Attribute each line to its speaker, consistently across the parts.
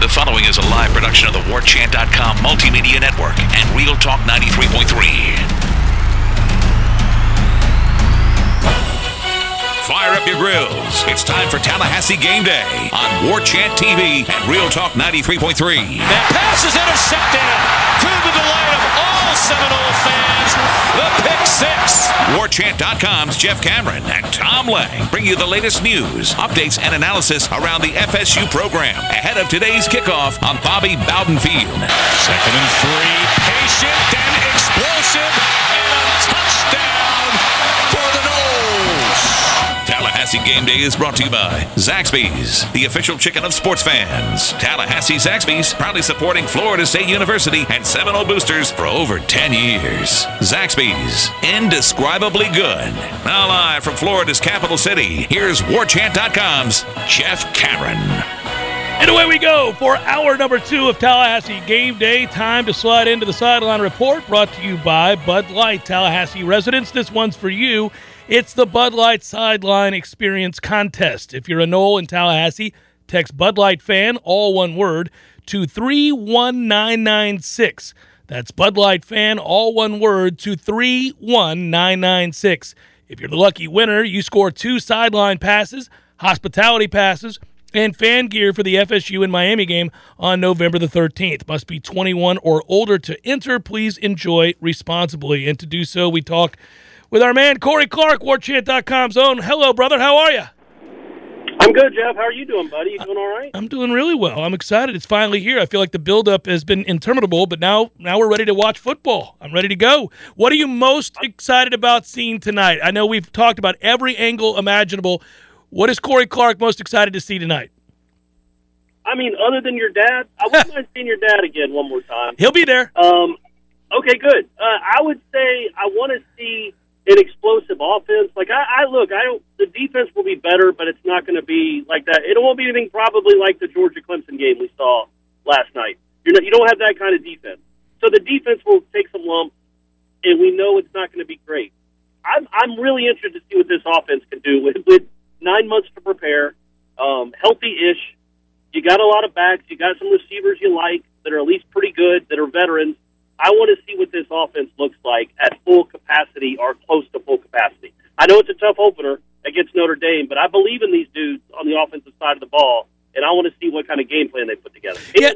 Speaker 1: The following is a live production of the WarChant.com Multimedia Network and Real Talk 93.3. Fire up your grills. It's time for Tallahassee Game Day on War Chant TV and Real Talk 93.3.
Speaker 2: That pass is intercepted to the of all Seminole fans. The pick six.
Speaker 1: WarChant.com's Jeff Cameron and Tom Lang bring you the latest news, updates, and analysis around the FSU program ahead of today's kickoff on Bobby Bowden Field.
Speaker 2: Second and three. Patient and explosive. And a touchdown for the Noles.
Speaker 1: Tallahassee Game Day is brought to you by Zaxby's, the official chicken of sports fans. Tallahassee Zaxby's, proudly supporting Florida State University and Seminole Boosters for over 10 years. Zaxby's, indescribably good. Now live from Florida's capital city, here's WarChant.com's Jeff Cameron.
Speaker 3: And away we go for hour number two of Tallahassee Game Day. Time to slide into the sideline report brought to you by Bud Light, Tallahassee residents. This one's for you. It's the Bud Light Sideline Experience Contest. If you're a Nole in Tallahassee, text Bud Light fan, all one word, to 31996. That's Bud Light fan, all one word, to 31996. If you're the lucky winner, you score two sideline passes, hospitality passes, and fan gear for the FSU and Miami game on November the 13th. Must be 21 or older to enter. Please enjoy responsibly. And to do so, we talk with our man Corey Clark, WarChant.com's own. Hello, brother. How are you?
Speaker 4: I'm good, Jeff. How are you doing, buddy? You doing all right?
Speaker 3: I'm doing really well. I'm excited. It's finally here. I feel like the buildup has been interminable, but now now we're ready to watch football. I'm ready to go. What are you most excited about seeing tonight? I know we've talked about every angle imaginable. What is Corey Clark most excited to see tonight?
Speaker 4: I mean, other than your dad, I wouldn't mind seeing your dad again one more time.
Speaker 3: He'll be there.
Speaker 4: Um, okay, good. Uh, I would say I want to see an explosive offense. Like I, I look, I don't. The defense will be better, but it's not going to be like that. It won't be anything probably like the Georgia Clemson game we saw last night. You're not, you don't have that kind of defense, so the defense will take some lumps, and we know it's not going to be great. I'm I'm really interested to see what this offense can do with with nine months to prepare, um, healthy-ish. You got a lot of backs. You got some receivers you like that are at least pretty good, that are veterans. I want to see what this offense looks like at full capacity or close to full capacity. I know it's a tough opener against Notre Dame, but I believe in these dudes on the offensive side of the ball, and I want to see what kind of game plan they put together.
Speaker 3: Yeah.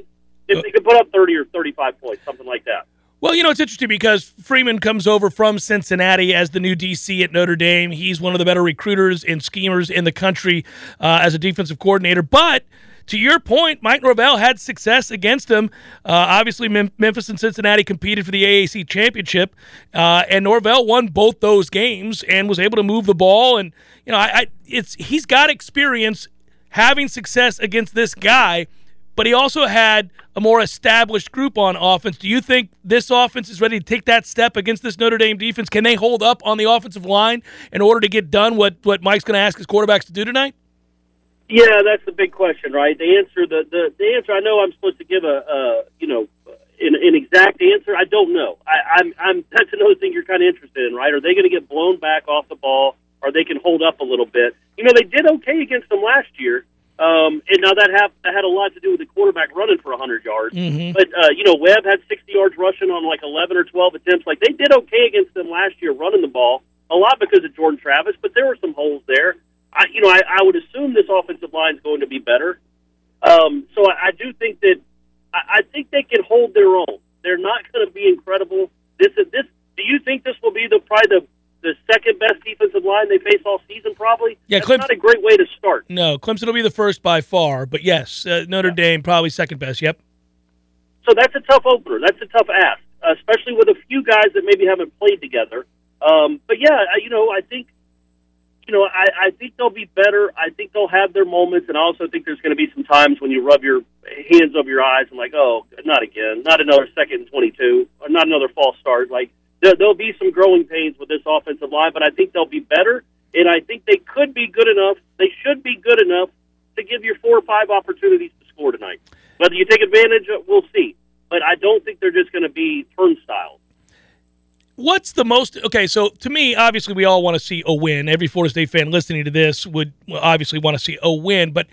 Speaker 4: If they could put up 30 or 35 points, something like that.
Speaker 3: Well, you know, it's interesting because Freeman comes over from Cincinnati as the new DC at Notre Dame. He's one of the better recruiters and schemers in the country uh, as a defensive coordinator. But to your point, Mike Norvell had success against him. Uh, obviously, Mem- Memphis and Cincinnati competed for the AAC championship, uh, and Norvell won both those games and was able to move the ball. And you know, I, I, it's he's got experience having success against this guy, but he also had a more established group on offense. Do you think this offense is ready to take that step against this Notre Dame defense? Can they hold up on the offensive line in order to get done what what Mike's going to ask his quarterbacks to do tonight?
Speaker 4: Yeah, that's the big question, right? The answer, the the, the answer. I know I'm supposed to give a, uh, you know, an, an exact answer. I don't know. I, I'm, I'm. That's another thing you're kind of interested in, right? Are they going to get blown back off the ball, or they can hold up a little bit? You know, they did okay against them last year, um, and now that have that had a lot to do with the quarterback running for 100 yards.
Speaker 3: Mhm.
Speaker 4: But uh, you know, Webb had 60 yards rushing on like 11 or 12 attempts. Like they did okay against them last year running the ball, a lot because of Jordan Travis, but there were some holes there. I, you know, I, I would assume this offensive line is going to be better. Um, so I, I do think that I, I think they can hold their own. They're not going to be incredible. This is this. Do you think this will be the probably the the second best defensive line they face all season? Probably.
Speaker 3: Yeah, Clemson-
Speaker 4: not a great way to start.
Speaker 3: No, Clemson will be the first by far, but yes, uh, Notre Dame probably second best. Yep.
Speaker 4: So that's a tough opener. That's a tough ask, especially with a few guys that maybe haven't played together. Um, but yeah, you know, I think, you know, I, I think they'll be better. I think they'll have their moments, and I also think there's going to be some times when you rub your hands over your eyes and like, oh, not again, not another second and twenty-two, or not another false start. Like there, there'll be some growing pains with this offensive line, but I think they'll be better, and I think they could be good enough. They should be good enough to give you four or five opportunities to score tonight. Whether you take advantage, we'll see. But I don't think they're just going to be turnstiles.
Speaker 3: What's the most okay? So to me, obviously, we all want to see a win. Every Florida State fan listening to this would obviously want to see a win. But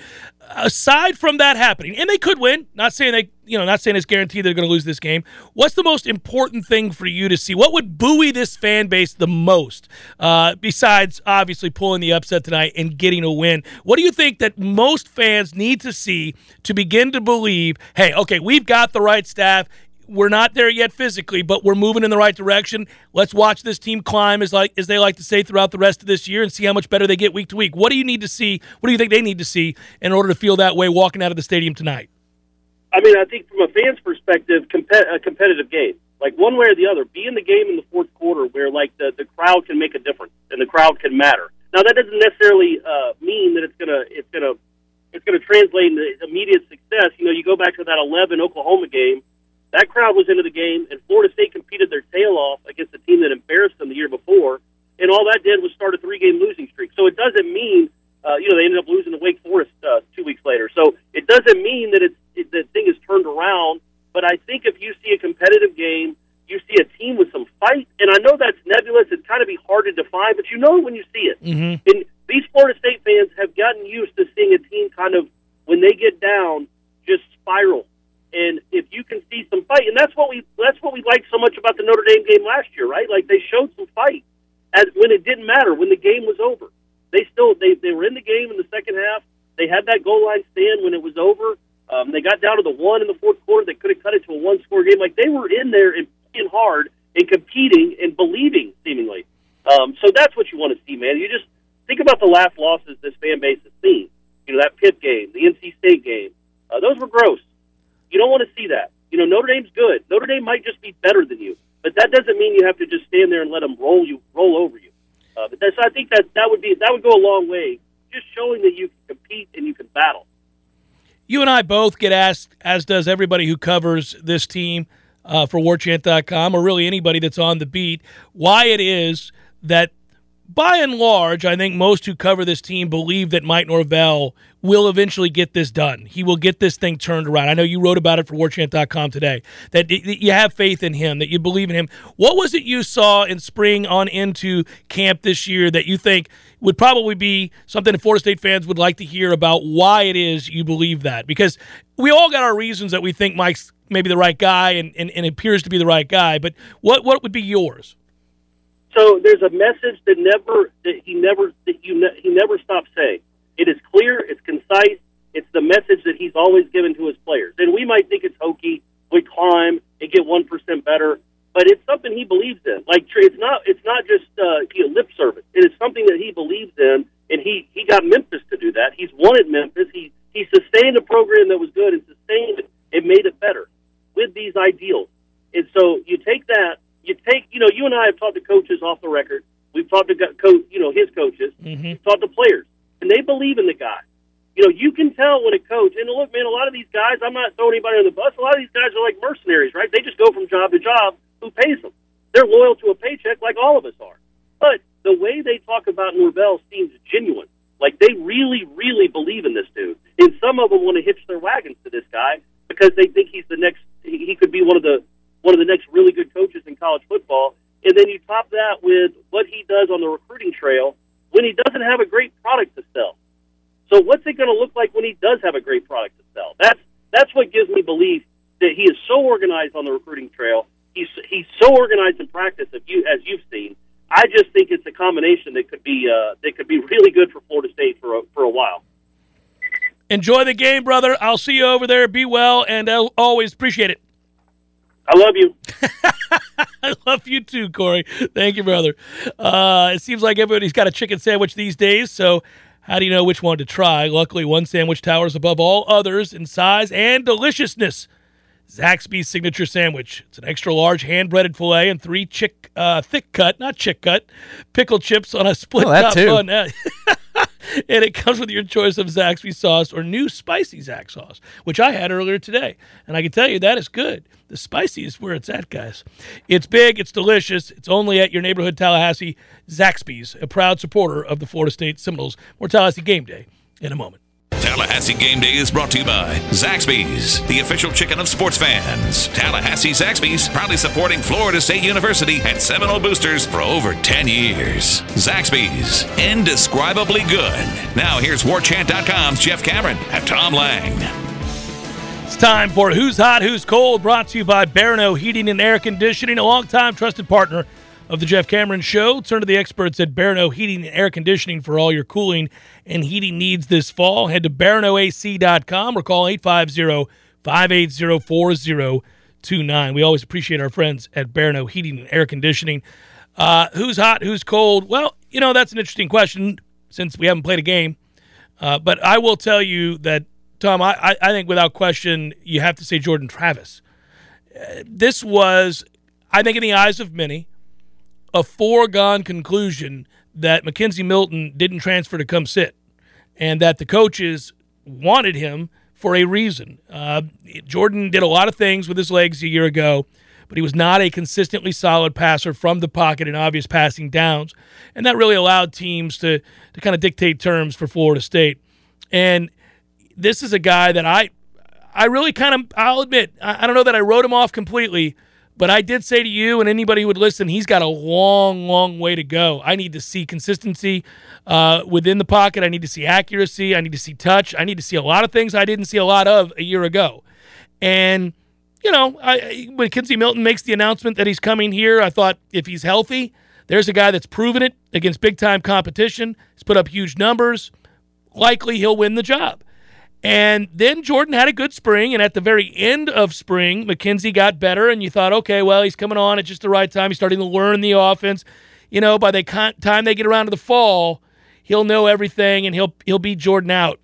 Speaker 3: aside from that happening, and they could win. Not saying they, you know, not saying it's guaranteed they're going to lose this game. What's the most important thing for you to see? What would buoy this fan base the most? Uh, besides obviously pulling the upset tonight and getting a win, what do you think that most fans need to see to begin to believe? Hey, okay, we've got the right staff we're not there yet physically, but we're moving in the right direction. Let's watch this team climb, as like as they like to say throughout the rest of this year, and see how much better they get week to week. What do you need to see? What do you think they need to see in order to feel that way walking out of the stadium tonight?
Speaker 4: I mean, I think from a fan's perspective, comp- a competitive game, like one way or the other, be in the game in the fourth quarter where like the the crowd can make a difference and the crowd can matter. Now that doesn't necessarily uh, mean that it's gonna it's gonna it's gonna translate into immediate success. You know, you go back to that 11 Oklahoma game that crowd was into the game, and Florida State competed their tail off against a team that embarrassed them the year before, and all that did was start a three-game losing streak. So it doesn't mean, uh, you know, they ended up losing to Wake Forest uh, two weeks later. So it doesn't mean that it's it, the thing is turned around. But I think if you see a competitive game, you see a team with some fight, and I know that's nebulous. It's kind of be hard to define, but you know when you see it.
Speaker 3: Mm-hmm.
Speaker 4: And these Florida State fans have gotten used to seeing a team kind of when they get down just spiral and if you can see some fight, and that's what we that's what we liked so much about the Notre Dame game last year, right? Like they showed some fight as when it didn't matter when the game was over. They still they they were in the game in the second half. They had that goal line stand when it was over. Um, they got down to the one in the fourth quarter. They could have cut it to a one score game. Like they were in there and playing hard and competing and believing seemingly. Um, so that's what you want to see, man. You just think about the last losses this fan base has seen. You know that Pitt game, the NC State game. Uh, those were gross. You don't want to see that. You know, Notre Dame's good. Notre Dame might just be better than you, but that doesn't mean you have to just stand there and let them roll you, roll over you. Uh, but that's, I think that that would be that would go a long way, just showing that you can compete and you can battle.
Speaker 3: You and I both get asked, as does everybody who covers this team uh, for WarChant.com, or really anybody that's on the beat, why it is that by and large, I think most who cover this team believe that Mike Norvell will eventually get this done. He will get this thing turned around. I know you wrote about it for WarChant.com today, that you have faith in him, that you believe in him. What was it you saw in spring on into camp this year that you think would probably be something that Florida State fans would like to hear about why it is you believe that? Because we all got our reasons that we think Mike's maybe the right guy and, and, and appears to be the right guy, but what, what would be yours?
Speaker 4: So there's a message that never that he never that you ne- he never stops saying. It is clear, it's concise, it's the message that he's always given to his players. And we might think it's hokey, we climb and get one percent better, but it's something he believes in. Like it's not it's not just uh, you know, lip service. It is something that he believes in, and he he got Memphis to do that. He's wanted Memphis. He he sustained a program that was good and sustained it and made it better with these ideals. And so you take that you take, you know, you and I have talked to coaches off the record. We've talked to coach, you know, his coaches.
Speaker 3: Mm-hmm.
Speaker 4: We've talked to players, and they believe in the guy. You know, you can tell when a coach. And look, man, a lot of these guys. I'm not throwing anybody on the bus. A lot of these guys are like mercenaries, right? They just go from job to job. Who pays them? They're loyal to a paycheck, like all of us are. But the way they talk about Norvell seems genuine. Like they really, really believe in this dude. And some of them want to hitch their wagons to this guy because they think he's the next. He, he could be one of the one of the next really good coaches in college football. And then you top that with what he does on the recruiting trail when he doesn't have a great product to sell. So what's it going to look like when he does have a great product to sell? That's that's what gives me belief that he is so organized on the recruiting trail. He's he's so organized in practice. If you as you've seen, I just think it's a combination that could be uh, that could be really good for Florida State for a, for a while.
Speaker 3: Enjoy the game, brother. I'll see you over there. Be well, and I'll always appreciate it.
Speaker 4: I love you.
Speaker 3: I love you too, Corey. Thank you, brother. Uh, it seems like everybody's got a chicken sandwich these days, so how do you know which one to try? Luckily, one sandwich towers above all others in size and deliciousness. Zaxby's signature sandwich. It's an extra large hand breaded filet and three chick uh, thick cut, not chick cut, pickle chips on a split
Speaker 5: Oh, that
Speaker 3: top
Speaker 5: too.
Speaker 3: bun. and it comes with your choice of Zaxby sauce or new spicy Zax sauce, which I had earlier today. And I can tell you that is good. The spicy is where it's at, guys. It's big, it's delicious. It's only at your neighborhood Tallahassee Zaxby's, a proud supporter of the Florida State Seminoles. More Tallahassee game day in a moment.
Speaker 1: Tallahassee Game Day is brought to you by Zaxby's, the official chicken of sports fans. Tallahassee Zaxby's, proudly supporting Florida State University and Seminole Boosters for over 10 years. Zaxby's, indescribably good. Now here's WarChant.com's Jeff Cameron and Tom Lang.
Speaker 3: It's time for Who's Hot, Who's Cold, brought to you by Barineau Heating and Air Conditioning, a longtime trusted partner of the Jeff Cameron Show. Turn to the experts at Barineau Heating and Air Conditioning for all your cooling and heating needs this fall. Head to barineauac.com or call 850 580 4029. We always appreciate our friends at Barineau Heating and Air Conditioning. Uh, who's hot, who's cold? Well, you know, that's an interesting question since we haven't played a game. Uh, but I will tell you that, Tom, I, I, I think without question, you have to say Jordan Travis. Uh, this was, I think, in the eyes of many, a foregone conclusion that McKenzie Milton didn't transfer to come sit and that the coaches wanted him for a reason. Uh, Jordan did a lot of things with his legs a year ago, but he was not a consistently solid passer from the pocket in obvious passing downs. And that really allowed teams to, to kind of dictate terms for Florida State. And this is a guy that I I really kind of I'll admit I, I don't know that I wrote him off completely, but I did say to you and anybody who would listen, he's got a long, long way to go. I need to see consistency uh, within the pocket. I need to see accuracy. I need to see touch. I need to see a lot of things I didn't see a lot of a year ago. And you know, I, when McKenzie Milton makes the announcement that he's coming here, I thought if he's healthy, there's a guy that's proven it against big time competition. He's put up huge numbers. Likely he'll win the job. And then Jordan had a good spring, and at the very end of spring, McKenzie got better, and you thought, okay, well, he's coming on at just the right time. He's starting to learn the offense. You know, by the time they get around to the fall, he'll know everything, and he'll he'll beat Jordan out.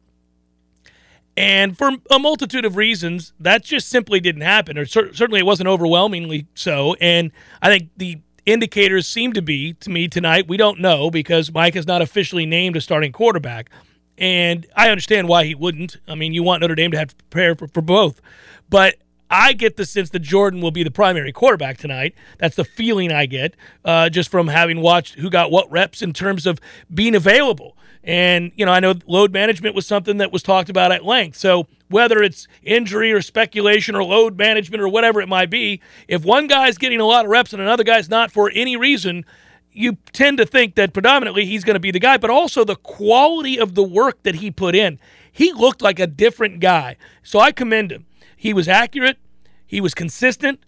Speaker 3: And for a multitude of reasons, that just simply didn't happen, or cer- certainly it wasn't overwhelmingly so. And I think the indicators seem to be, to me tonight, we don't know because Mike has not officially named a starting quarterback. And I understand why he wouldn't. I mean, you want Notre Dame to have to prepare for, for both. But I get the sense that Jordan will be the primary quarterback tonight. That's the feeling I get uh, just from having watched who got what reps in terms of being available. And, you know, I know load management was something that was talked about at length. So whether it's injury or speculation or load management or whatever it might be, if one guy's getting a lot of reps and another guy's not for any reason, you tend to think that predominantly he's going to be the guy, but also the quality of the work that he put in. He looked like a different guy. So I commend him. He was accurate, he was consistent.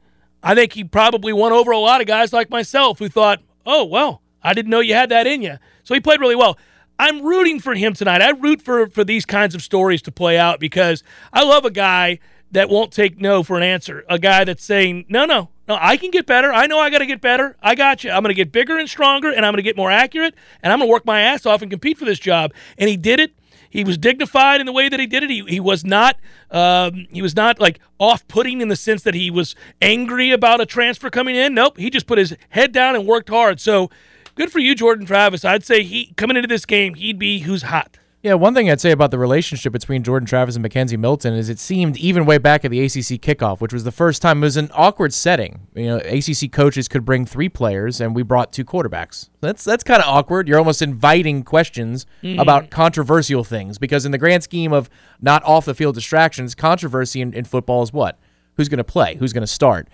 Speaker 3: I think he probably won over a lot of guys like myself who thought, oh, well, I didn't know you had that in you. So he played really well. I'm rooting for him tonight. I root for, for these kinds of stories to play out because I love a guy that won't take no for an answer. A guy that's saying, no, no, no, I can get better. I know I got to get better. I got you. I'm going to get bigger and stronger, and I'm going to get more accurate, and I'm going to work my ass off and compete for this job. And he did it. He was dignified in the way that he did it. He, he was not um, he was not like off putting in the sense that he was angry about a transfer coming in. Nope, he just put his head down and worked hard. So good for you, Jordan Travis. I'd say he coming into this game, he'd be who's hot.
Speaker 5: Yeah, one thing I'd say about the relationship between Jordan Travis and McKenzie Milton is it seemed even way back at the ACC kickoff, which was the first time it was an awkward setting. You know, ACC coaches could bring three players, and we brought two quarterbacks. That's that's kind of awkward. You're almost inviting questions mm-hmm. about controversial things because in the grand scheme of not off the field distractions, controversy in, in football is what? Who's going to play? Who's going to start?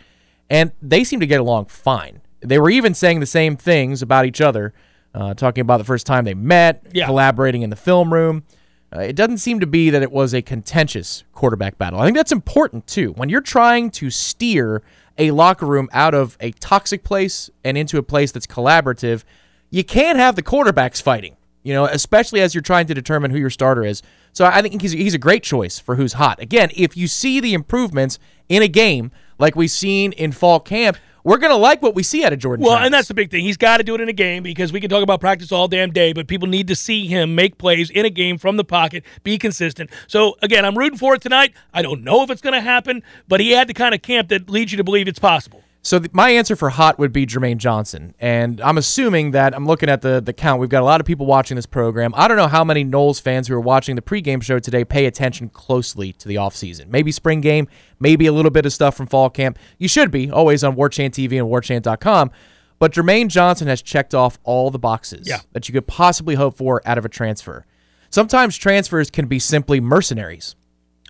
Speaker 5: And they seem to get along fine. They were even saying the same things about each other uh, talking about the first time they met,
Speaker 3: Yeah.
Speaker 5: collaborating in the film room. Uh, it doesn't seem to be that it was a contentious quarterback battle. I think that's important too. When you're trying to steer a locker room out of a toxic place and into a place that's collaborative, you can't have the quarterbacks fighting. You know, especially as you're trying to determine who your starter is. So I think he's he's a great choice for who's hot. Again, if you see the improvements in a game like we've seen in fall camp, we're going to like what we see out of Jordan.
Speaker 3: Well,
Speaker 5: Travis.
Speaker 3: and that's the big thing. He's got to do it in a game because we can talk about practice all damn day, but people need to see him make plays in a game from the pocket, be consistent. So, again, I'm rooting for it tonight. I don't know if it's going to happen, but he had the kind of camp that leads you to believe it's possible.
Speaker 5: So th- my answer for hot would be Jermaine Johnson, and I'm assuming that I'm looking at the the count. We've got a lot of people watching this program. I don't know how many Noles fans who are watching the pregame show today pay attention closely to the offseason. Maybe spring game, maybe a little bit of stuff from fall camp. You should be always on Warchant TV and Warchant.com. But Jermaine Johnson has checked off all the boxes
Speaker 3: Yeah.
Speaker 5: that you could possibly hope for out of a transfer. Sometimes transfers can be simply mercenaries.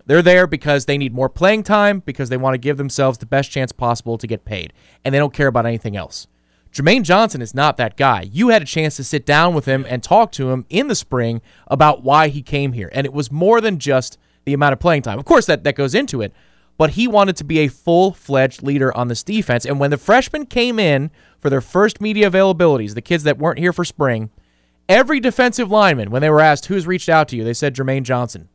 Speaker 5: They're there because they need more playing time, because they want to give themselves the best chance possible to get paid, and they don't care about anything else. Jermaine Johnson is not that guy. You had a chance to sit down with him and talk to him in the spring about why he came here, and it was more than just the amount of playing time. Of course, that, that goes into it, but he wanted to be a full fledged leader on this defense. And when the freshmen came in for their first media availabilities, the kids that weren't here for spring, every defensive lineman, when they were asked who's reached out to you, they said Jermaine Johnson.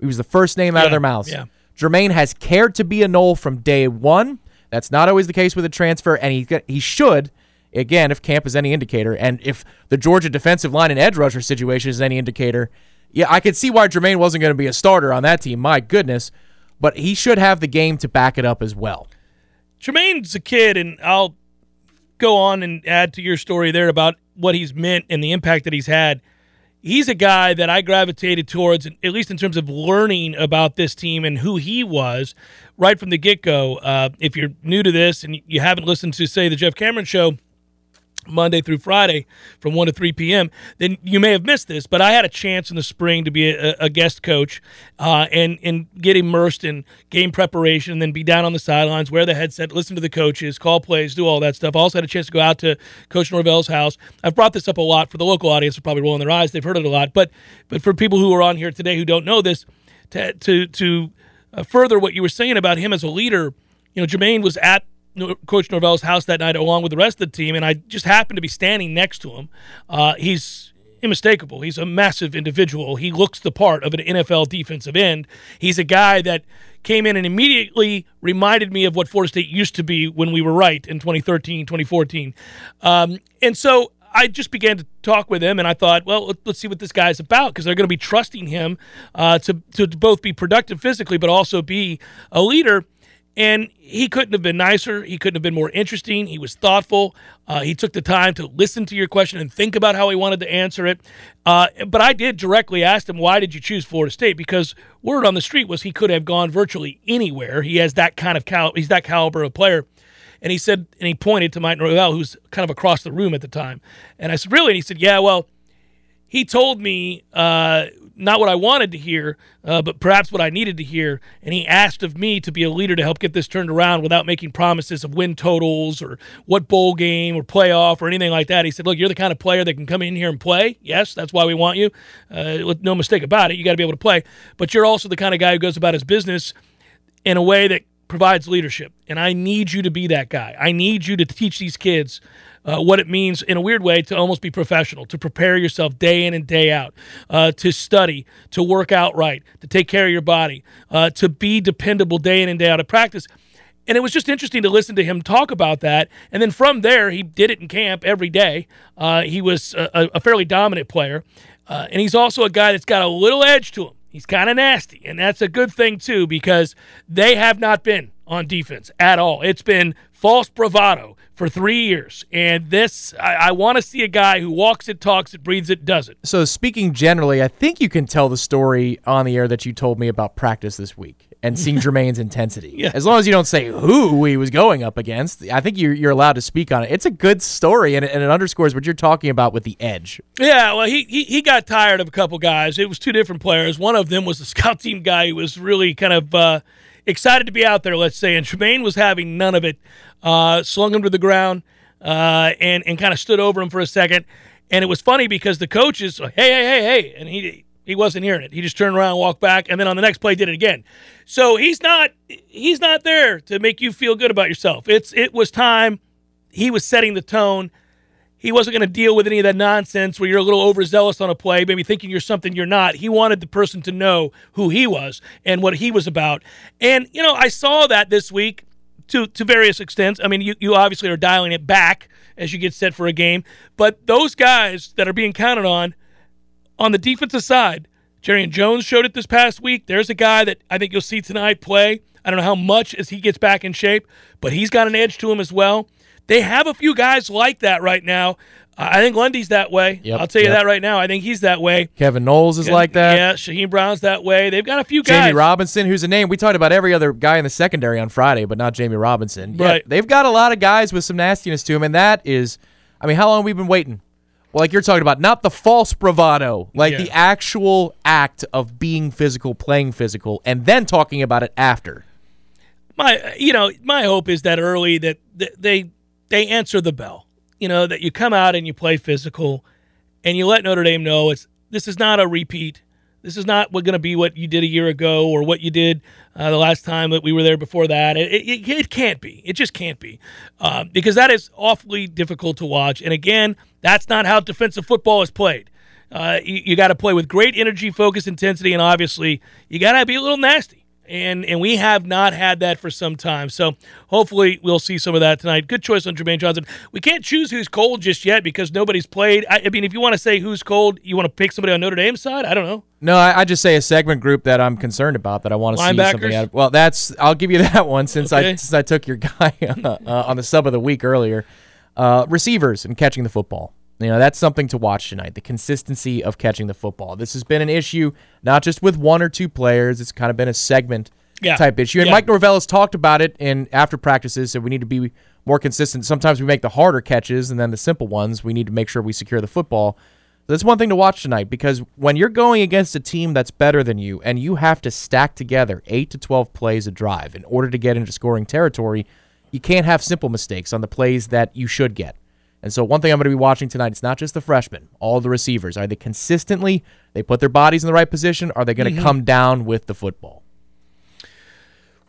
Speaker 5: He was the first name out of their mouths.
Speaker 3: yeah.
Speaker 5: Jermaine has cared to be a Nole from day one. That's not always the case with a transfer, and he he should. Again, if camp is any indicator, and if the Georgia defensive line and edge rusher situation is any indicator, yeah, I could see why Jermaine wasn't going to be a starter on that team. My goodness, but he should have the game to back it up as well.
Speaker 3: Jermaine's a kid, and I'll go on and add to your story there about what he's meant and the impact that he's had. He's a guy that I gravitated towards, at least in terms of learning about this team and who he was right from the get go. Uh, if you're new to this and you haven't listened to, say, the Jeff Cameron show, Monday through Friday from 1 to 3 p.m., then you may have missed this. But I had a chance in the spring to be a, a guest coach uh, and, and get immersed in game preparation and then be down on the sidelines, wear the headset, listen to the coaches, call plays, do all that stuff. I also had a chance to go out to Coach Norvell's house. I've brought this up a lot for the local audience, they're probably rolling their eyes. They've heard it a lot. But, but for people who are on here today who don't know this, to, to, to uh, further what you were saying about him as a leader, you know, Jermaine was at Coach Norvell's house that night along with the rest of the team, and I just happened to be standing next to him. Uh, he's unmistakable. He's a massive individual. He looks the part of an NFL defensive end. He's a guy that came in and immediately reminded me of what Florida State used to be when we were right in 2013, 2014. Um, and so I just began to talk with him, and I thought, well, let- let's see what this guy's about because they're going to be trusting him uh, to to both be productive physically, but also be a leader. And he couldn't have been nicer. He couldn't have been more interesting. He was thoughtful. Uh, he took the time to listen to your question and think about how he wanted to answer it. Uh, but I did directly ask him, why did you choose Florida State? Because word on the street was he could have gone virtually anywhere. He has that kind of cal- he's that caliber of player. And he said, and he pointed to Mike Norvell, who's kind of across the room at the time. And I said, really? And he said, yeah, well, he told me uh, not what I wanted to hear, uh, but perhaps what I needed to hear. And he asked of me to be a leader to help get this turned around without making promises of win totals or what bowl game or playoff or anything like that. He said, Look, you're the kind of player that can come in here and play. Yes, that's why we want you. Uh, with no mistake about it. You got to be able to play. But you're also the kind of guy who goes about his business in a way that provides leadership. And I need you to be that guy. I need you to teach these kids uh, what it means in a weird way to almost be professional, to prepare yourself day in and day out, uh, to study, to work out right, to take care of your body, uh, to be dependable day in and day out at practice. And it was just interesting to listen to him talk about that. And then from there, he did it in camp every day. Uh, he was a, a fairly dominant player. Uh, and he's also a guy that's got a little edge to him. He's kind of nasty. And that's a good thing, too, because they have not been on defense at all. It's been false bravado for three years. And this, I, I want to see a guy who walks it, talks it, breathes it, does it.
Speaker 5: So speaking generally, I think you can tell the story on the air that you told me about practice this week and seeing Jermaine's intensity.
Speaker 3: Yeah.
Speaker 5: As long as you don't say who he was going up against, I think you're, you're allowed to speak on it. It's a good story, and it, and it underscores what you're talking about with the edge.
Speaker 3: Yeah, well, he, he he got tired of a couple guys. It was two different players. One of them was the scout team guy who was really kind of uh, excited to be out there, let's say. And Jermaine was having none of it. Uh, slung him to the ground uh, and and kind of stood over him for a second. And it was funny because the coaches, hey, hey, hey, hey, and he He wasn't hearing it. He just turned around, walked back, and then on the next play did it again. So he's not he's not there to make you feel good about yourself. It's it was time. He was setting the tone. He wasn't going to deal with any of that nonsense where you're a little overzealous on a play, maybe thinking you're something you're not. He wanted the person to know who he was and what he was about. And you know, I saw that this week to to various extents. I mean, you, you obviously are dialing it back as you get set for a game, but those guys that are being counted on on the defensive side, Jerry Jones showed it this past week. There's a guy that I think you'll see tonight play. I don't know how much as he gets back in shape, but he's got an edge to him as well. They have a few guys like that right now. Uh, I think Lundy's that way.
Speaker 5: Yep,
Speaker 3: I'll tell you
Speaker 5: yep.
Speaker 3: that right now. I think he's that way.
Speaker 5: Kevin Knowles is like that.
Speaker 3: Yeah, Shaheem Brown's that way. They've got a few guys.
Speaker 5: Jammie Robinson, who's a name we talked about every other guy in the secondary on Friday, but not Jammie Robinson. Yeah,
Speaker 3: Right.
Speaker 5: they've got a lot of guys with some nastiness to them, and that is, I mean, how long have we been waiting? Well, like you're talking about, not the false bravado, like
Speaker 3: Yeah.
Speaker 5: the actual act of being physical, playing physical, and then talking about it after.
Speaker 3: my you know my hope is that early that they they answer the bell. You know that you come out and you play physical and you let notre dame know it's this is not a repeat. This is not going to be what you did a year ago or what you did uh, the last time that we were there before that. It, it, it can't be. It just can't be. Um, because that is awfully difficult to watch. And again that's not how defensive football is played. Uh, you, you got to play with great energy focus intensity and obviously you got to be a little nasty and and we have not had that for some time. So hopefully we'll see some of that tonight. Good choice on Jermaine Johnson. We can't choose who's cold just yet because nobody's played. I, I mean, if you want to say who's cold, you want to pick somebody on Notre Dame's side. I don't know.
Speaker 5: No, I, I just say a segment group that I'm concerned about that I want to see something out of. Well, that's I'll give you that one since I since I took your guy uh, uh, on the sub of the week earlier. Uh, receivers and catching the football. You know that's something to watch tonight. The consistency of catching the football. This has been an issue not just with one or two players. It's kind of been a segment
Speaker 3: Yeah.
Speaker 5: type issue. And
Speaker 3: Yeah.
Speaker 5: Mike Norvell has talked about it in after practices. Said we need to be more consistent. Sometimes we make the harder catches, and then the simple ones we need to make sure we secure the football. That's one thing to watch tonight because when you're going against a team that's better than you and you have to stack together 8 to 12 plays a drive in order to get into scoring territory, you can't have simple mistakes on the plays that you should get. And so one thing I'm going to be watching tonight, it's not just the freshmen, all the receivers. Are they consistently, they put their bodies in the right position? Are they going to come down with the football?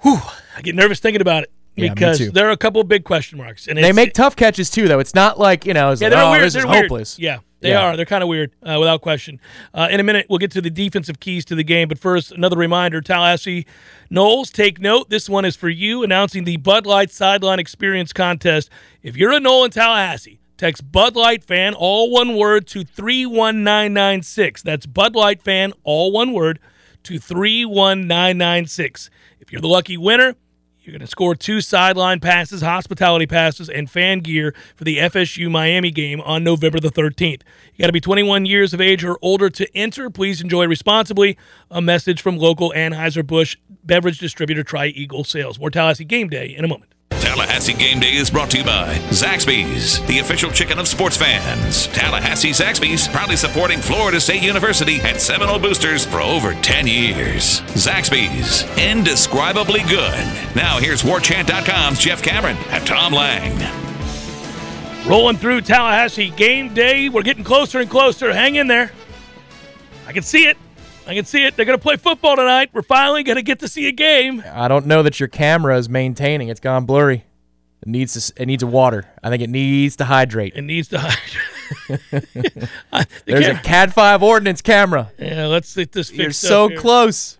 Speaker 3: Whew, I get nervous thinking about it because
Speaker 5: too.
Speaker 3: there are a couple of big question marks. And
Speaker 5: They make tough catches too, though. It's not like, you know, it's
Speaker 3: Yeah,
Speaker 5: like,
Speaker 3: they're
Speaker 5: oh,
Speaker 3: weird.
Speaker 5: this
Speaker 3: they're
Speaker 5: is
Speaker 3: weird.
Speaker 5: hopeless.
Speaker 3: Yeah, they
Speaker 5: Yeah.
Speaker 3: are. They're kind of weird, uh, without question. Uh, in a minute, we'll get to the defensive keys to the game. But first, another reminder Tallahassee Noles, take note. This one is for you, announcing the Bud Light Sideline Experience Contest. If you're a Nole in Tallahassee, text Bud Light Fan, all one word, to 31996. That's Bud Light Fan, all one word, to 31996. If you're the lucky winner, you're going to score two sideline passes, hospitality passes, and fan gear for the FSU Miami game on November the 13th. You got to be 21 years of age or older to enter. Please enjoy responsibly. A message from local Anheuser-Busch beverage distributor Tri Eagle Sales. More Tallahassee Game Day in a moment.
Speaker 1: Tallahassee Game Day is brought to you by Zaxby's, the official chicken of sports fans. Tallahassee Zaxby's, proudly supporting Florida State University and Seminole Boosters for over 10 years. Zaxby's, indescribably good. Now here's WarChant.com's Jeff Cameron and Tom Lang.
Speaker 3: Rolling through Tallahassee Game Day. We're getting closer and closer. Hang in there. I can see it. I can see it. They're going to play football tonight. We're finally going to get to see a game.
Speaker 5: I don't know that your camera is maintaining. It's gone blurry. It needs to, it needs a water. I think it needs to hydrate.
Speaker 3: It needs to. The
Speaker 5: There's a Cat 5 ordinance camera.
Speaker 3: Yeah, let's get this fixed
Speaker 5: You're so
Speaker 3: here.
Speaker 5: close.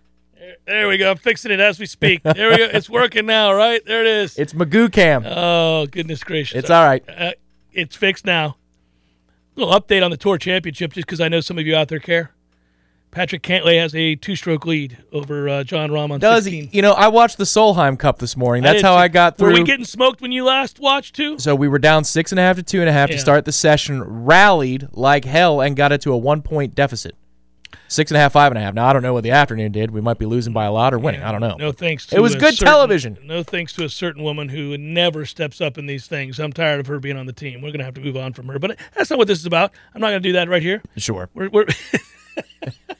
Speaker 3: There we go. I'm fixing it as we speak. There we go. It's working now, right? There it is.
Speaker 5: It's Magoo Cam.
Speaker 3: Oh, goodness gracious.
Speaker 5: It's all right.
Speaker 3: Uh, it's fixed now. A little update on the Tour Championship, just because I know some of you out there care. Patrick Cantlay has a two-stroke lead over uh, Jon Rahm on
Speaker 5: Does
Speaker 3: 16.
Speaker 5: he? You know, I watched the Solheim Cup this morning. That's
Speaker 3: did
Speaker 5: how. I got through.
Speaker 3: Were we getting smoked when you last watched too?
Speaker 5: so we were down six and a half to two and a half
Speaker 3: Yeah.
Speaker 5: to start the session, rallied like hell, and got it to a one point deficit. Six and a half, five and a half. Now I don't know what the afternoon did. We might be losing by a lot or winning. I don't know.
Speaker 3: No thanks. to
Speaker 5: It was
Speaker 3: a
Speaker 5: good
Speaker 3: certain-
Speaker 5: television.
Speaker 3: No thanks to a certain woman who never steps up in these things. I'm tired of her being on the team. We're gonna have to move on from her. But that's not what this is about. I'm not gonna do that right here.
Speaker 5: Sure.
Speaker 3: We're, we're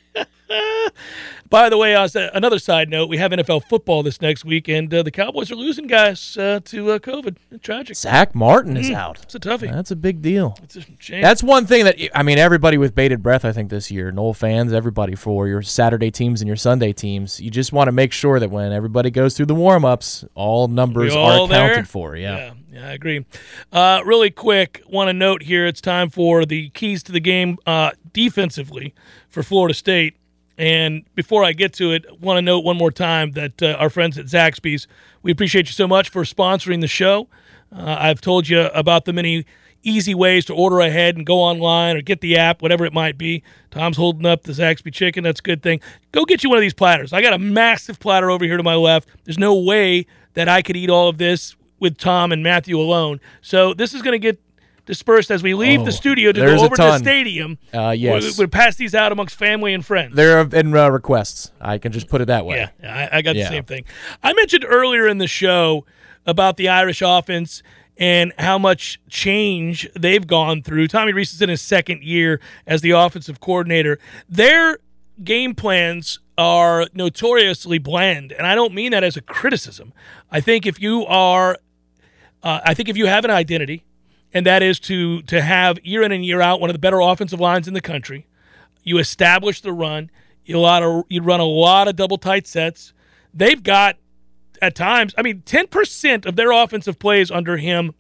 Speaker 3: By the way, uh, another side note, we have NFL football this next week, and uh, the Cowboys are losing guys uh, to uh, COVID. Tragic.
Speaker 5: Zack Martin is out.
Speaker 3: It's a toughie.
Speaker 5: That's a big deal.
Speaker 3: It's a shame.
Speaker 5: That's one thing that I mean. Everybody with bated breath, I think this year. Nole fans, everybody for your Saturday teams and your Sunday teams. You just want to make sure that when everybody goes through the warm ups, all numbers
Speaker 3: We
Speaker 5: are
Speaker 3: all there?
Speaker 5: accounted for. Yeah.
Speaker 3: Yeah, yeah, I agree. Uh, really quick, want to note here it's time for the keys to the game uh, defensively for Florida State. And before I get to it, want to note one more time that uh, our friends at Zaxby's, we appreciate you so much for sponsoring the show. Uh, I've told you about the many easy ways to order ahead and go online or get the app, whatever it might be. Tom's holding up the Zaxby chicken. That's a good thing. Go get you one of these platters. I got a massive platter over here to my left. There's no way that I could eat all of this with Tom and Matthew alone. So this is going to get dispersed as we leave
Speaker 5: Oh,
Speaker 3: the studio to go over to the stadium.
Speaker 5: Uh, yes.
Speaker 3: We, we pass these out amongst family and friends.
Speaker 5: There have been uh, requests. I can just put it that way.
Speaker 3: Yeah, I, I got
Speaker 5: Yeah.
Speaker 3: the same thing. I mentioned earlier in the show about the Irish offense and how much change they've gone through. Tommy Rees is in his second year as the offensive coordinator. Their game plans are notoriously bland, and I don't mean that as a criticism. I think if you are, uh, I think if you have an identity, and that is to to have year in and year out one of the better offensive lines in the country. You establish the run. You lot of you run a lot of double tight sets. They've got at times. I mean, ten percent of their offensive plays under him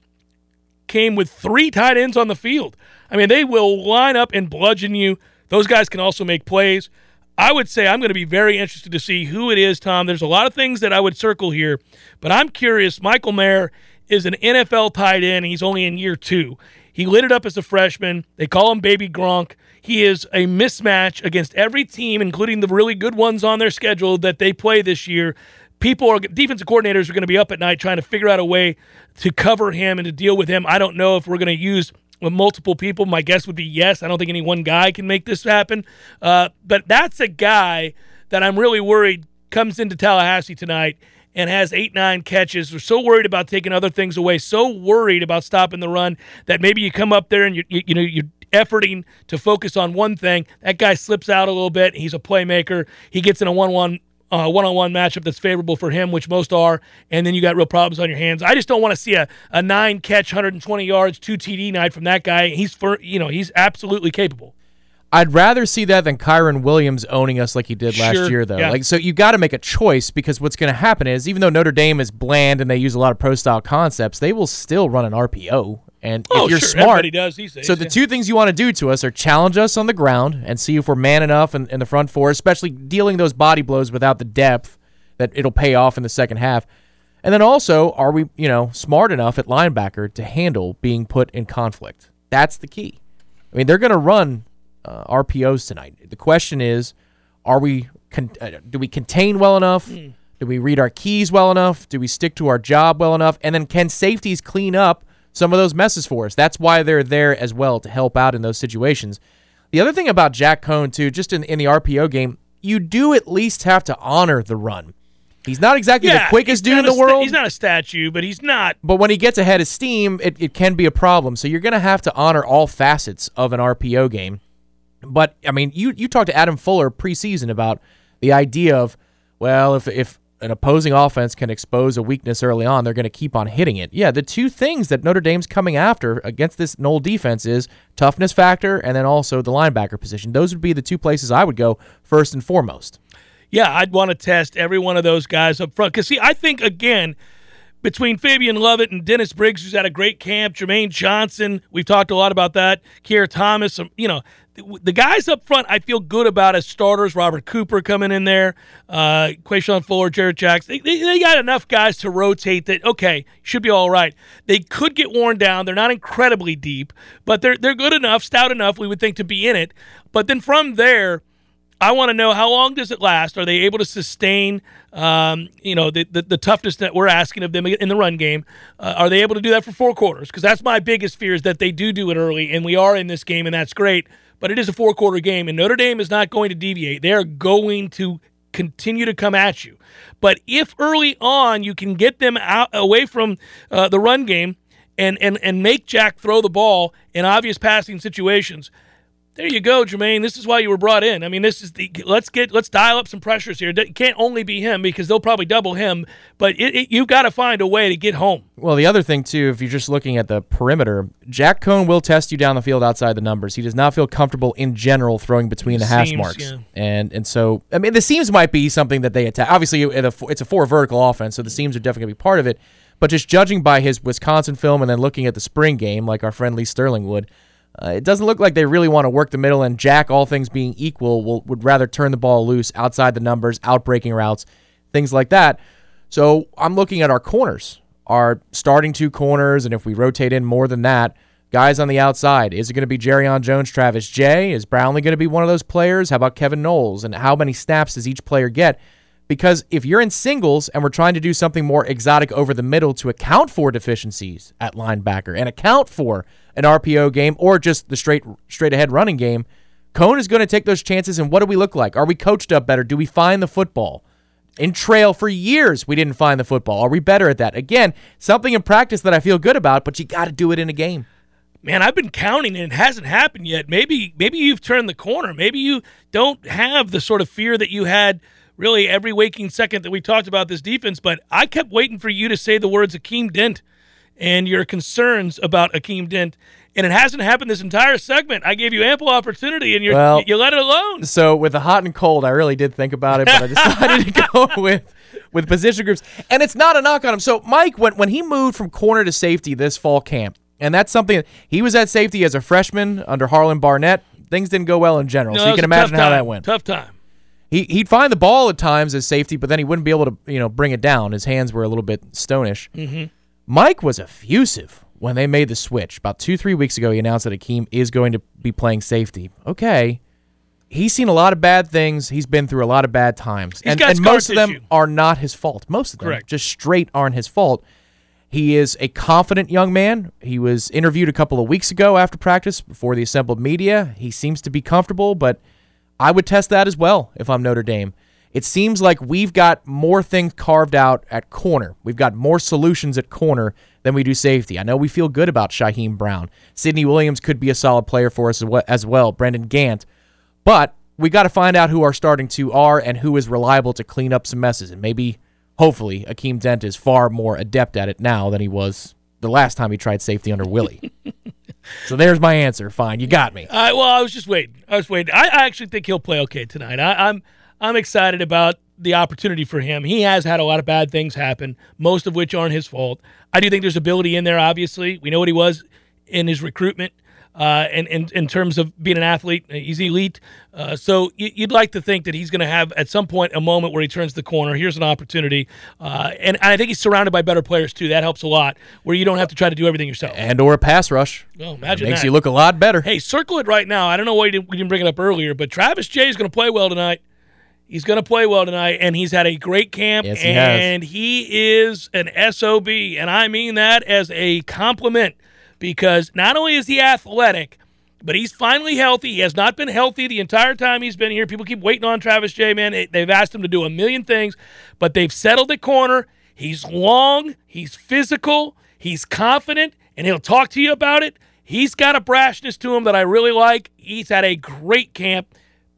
Speaker 3: came with three tight ends on the field. I mean, they will line up and bludgeon you. Those guys can also make plays. I would say I'm going to be very interested to see who it is, Tom. There's a lot of things that I would circle here, but I'm curious. Michael Mayer is an NFL tight end. He's only in year two. He lit it up as a freshman. They call him Baby Gronk. He is a mismatch against every team, including the really good ones on their schedule that they play this year. People are defensive coordinators are going to be up at night trying to figure out a way to cover him and to deal with him. I don't know if we're going to use multiple people. My guess would be yes. I don't think any one guy can make this happen. Uh, but that's a guy that I'm really worried comes into Tallahassee tonight and has eight, nine catches. We're so worried about taking other things away, so worried about stopping the run that maybe you come up there and you, you, you know you're efforting to focus on one thing. That guy slips out a little bit. He's a playmaker. He gets in a one-one uh, one-on-one matchup that's favorable for him, which most are, and then you got real problems on your hands. I just don't want to see a, a nine catch, 120 yards, two TD night from that guy. He's for you know he's absolutely capable.
Speaker 5: I'd rather see that than Kyren Williams owning us like he did last
Speaker 3: Sure,
Speaker 5: year, though.
Speaker 3: yeah.
Speaker 5: Like, so you got to make a choice because what's going to happen is, even though Notre Dame is bland and they use a lot of pro style concepts, they will still run an RPO. And
Speaker 3: Oh,
Speaker 5: if you're
Speaker 3: sure.
Speaker 5: smart,
Speaker 3: Everybody does these days,
Speaker 5: so the
Speaker 3: yeah.
Speaker 5: two things you want to do to us are challenge us on the ground and see if we're man enough in, in the front four, especially dealing those body blows without the depth that it'll pay off in the second half. And then also, are we, you know, smart enough at linebacker to handle being put in conflict? That's the key. I mean, they're going to run uh, RPOs tonight. The question is, are we con- uh, do we contain well enough? Do we read our keys well enough? Do we stick to our job well enough? And then can safeties clean up some of those messes for us? That's why they're there as well to help out in those situations. The other thing about Jack Coan too, just in, in the RPO game, you do at least have to honor the run. He's not exactly the quickest dude in the
Speaker 3: sta-
Speaker 5: world.
Speaker 3: he's not a statue, but he's not.
Speaker 5: But when he gets ahead of steam, it, it can be a problem. So you're going to have to honor all facets of an RPO game. But I mean, you you talked to Adam Fuller preseason about the idea of, well, if if an opposing offense can expose a weakness early on, they're going to keep on hitting it. Yeah, the two things that Notre Dame's coming after against this Nole defense is toughness factor and then also the linebacker position. Those would be the two places I would go first and foremost.
Speaker 3: Yeah, I'd want to test every one of those guys up front. Because, see, I think, again, between Fabian Lovett and Dennis Briggs, who's had a great camp, Jermaine Johnson, we've talked a lot about that, Keir Thomas, you know, the, guys up front I feel good about as starters. Robert Cooper coming in there, uh, Quayshawn Fuller, Jarrett Jackson. They, they, they got enough guys to rotate that, okay, should be all right. They could get worn down. They're not incredibly deep, but they're, they're good enough, stout enough, we would think, to be in it. But then from there, I want to know how long does it last? Are they able to sustain, um, you know, the, the the toughness that we're asking of them in the run game? Uh, are they able to do that for four quarters? Because that's my biggest fear is that they do do it early, and we are in this game, and that's great. But it is a four quarter game, and Notre Dame is not going to deviate. They are going to continue to come at you. But if early on you can get them out away from uh, the run game and and and make Jack throw the ball in obvious passing situations There you go, Jermaine. This is why you were brought in. I mean, this is the let's get let's dial up some pressures here. It can't only be him because they'll probably double him, but it, it, you've got to find a way to get home.
Speaker 5: Well, the other thing too, if you're just looking at the perimeter, Jack Coan will test you down the field outside the numbers. He does not feel comfortable in general throwing between the hash marks,
Speaker 3: yeah.
Speaker 5: and and so I mean the seams might be something that they attack. Obviously, it's a four vertical offense, so the seams are definitely going to be part of it. But just judging by his Wisconsin film and then looking at the spring game, like our friend Lee Sterling would, uh, it doesn't look like they really want to work the middle. And Jack, all things being equal, will, would rather turn the ball loose outside the numbers, out breaking routes, things like that. So I'm looking at our corners, our starting two corners, and if we rotate in more than that, guys on the outside. Is it going to be Jarrian Jones, Travis Jay? Is Brownlee going to be one of those players? How about Kevin Knowles? And how many snaps does each player get? Because if you're in singles and we're trying to do something more exotic over the middle to account for deficiencies at linebacker and account for an RPO game or just the straight straight ahead running game, Coan is going to take those chances. And what do we look like? Are we coached up better? Do we find the football? In trail for years, we didn't find the football. Are we better at that? Again, something in practice that I feel good about, but you got to do it in a game.
Speaker 3: Man, I've been counting and it hasn't happened yet. Maybe maybe you've turned the corner. Maybe you don't have the sort of fear that you had really every waking second that we talked about this defense, but I kept waiting for you to say the words Akeem Dent and your concerns about Akeem Dent. And it hasn't happened this entire segment. I gave you ample opportunity and you
Speaker 5: Well-
Speaker 3: you let it alone.
Speaker 5: So with the hot and cold, I really did think about it, but I decided to go with with position groups. And it's not a knock on him. So Mike, when when he moved from corner to safety this fall camp, and that's something he was at safety as a freshman under Harlan Barnett. Things didn't go well in general,
Speaker 3: No,
Speaker 5: so you can imagine how that went.
Speaker 3: Tough time.
Speaker 5: He he'd find the ball at times as safety, but then he wouldn't be able to you know bring it down. His hands were a little bit stonish.
Speaker 3: Mm-hmm.
Speaker 5: Mike was effusive when they made the switch about two three weeks ago. He announced that Akeem is going to be playing safety. Okay, he's seen a lot of bad things. He's been through a lot of bad times,
Speaker 3: He's
Speaker 5: and, and most of them
Speaker 3: tissue.
Speaker 5: are not his fault. Most of them,
Speaker 3: Correct.
Speaker 5: just straight aren't his fault. He is a confident young man. He was interviewed a couple of weeks ago after practice before the assembled media. He seems to be comfortable, but I would test that as well if I'm Notre Dame. It seems like we've got more things carved out at corner. We've got more solutions at corner than we do safety. I know we feel good about Shaheem Brown. Sidney Williams could be a solid player for us as well. Brendan Gant. But we got to find out who our starting two are and who is reliable to clean up some messes. And maybe, hopefully, Akeem Dent is far more adept at it now than he was the last time he tried safety under Willie. so there's my answer. Fine, you got me.
Speaker 3: I, well, I was just waiting. I was waiting. I, I actually think he'll play okay tonight. I, I'm I'm excited about the opportunity for him. He has had a lot of bad things happen, most of which aren't his fault. I do think there's ability in there. Obviously, we know what he was in his recruitment, uh, and in in terms of being an athlete, he's elite. Uh, so you, you'd like to think that he's going to have at some point a moment where he turns the corner. Here's an opportunity, uh, and I think he's surrounded by better players too. That helps a lot, where you don't have to try to do everything yourself.
Speaker 5: And or a pass rush.
Speaker 3: Oh, imagine
Speaker 5: Makes
Speaker 3: that.
Speaker 5: you look a lot better.
Speaker 3: Hey, circle it right now. I don't know why we didn't bring it up earlier, but Travis Jay is going to play well tonight. He's going to play well tonight, and he's had a great camp,
Speaker 5: Yes, he has.
Speaker 3: and he is an SOB, and I mean that as a compliment because not only is he athletic, but he's finally healthy. He has not been healthy the entire time he's been here. People keep waiting on Travis Jay, man. They- They've asked him to do a million things, but they've settled at corner. He's long, he's physical, he's confident, and he'll talk to you about it. He's got a brashness to him that I really like. He's had a great camp.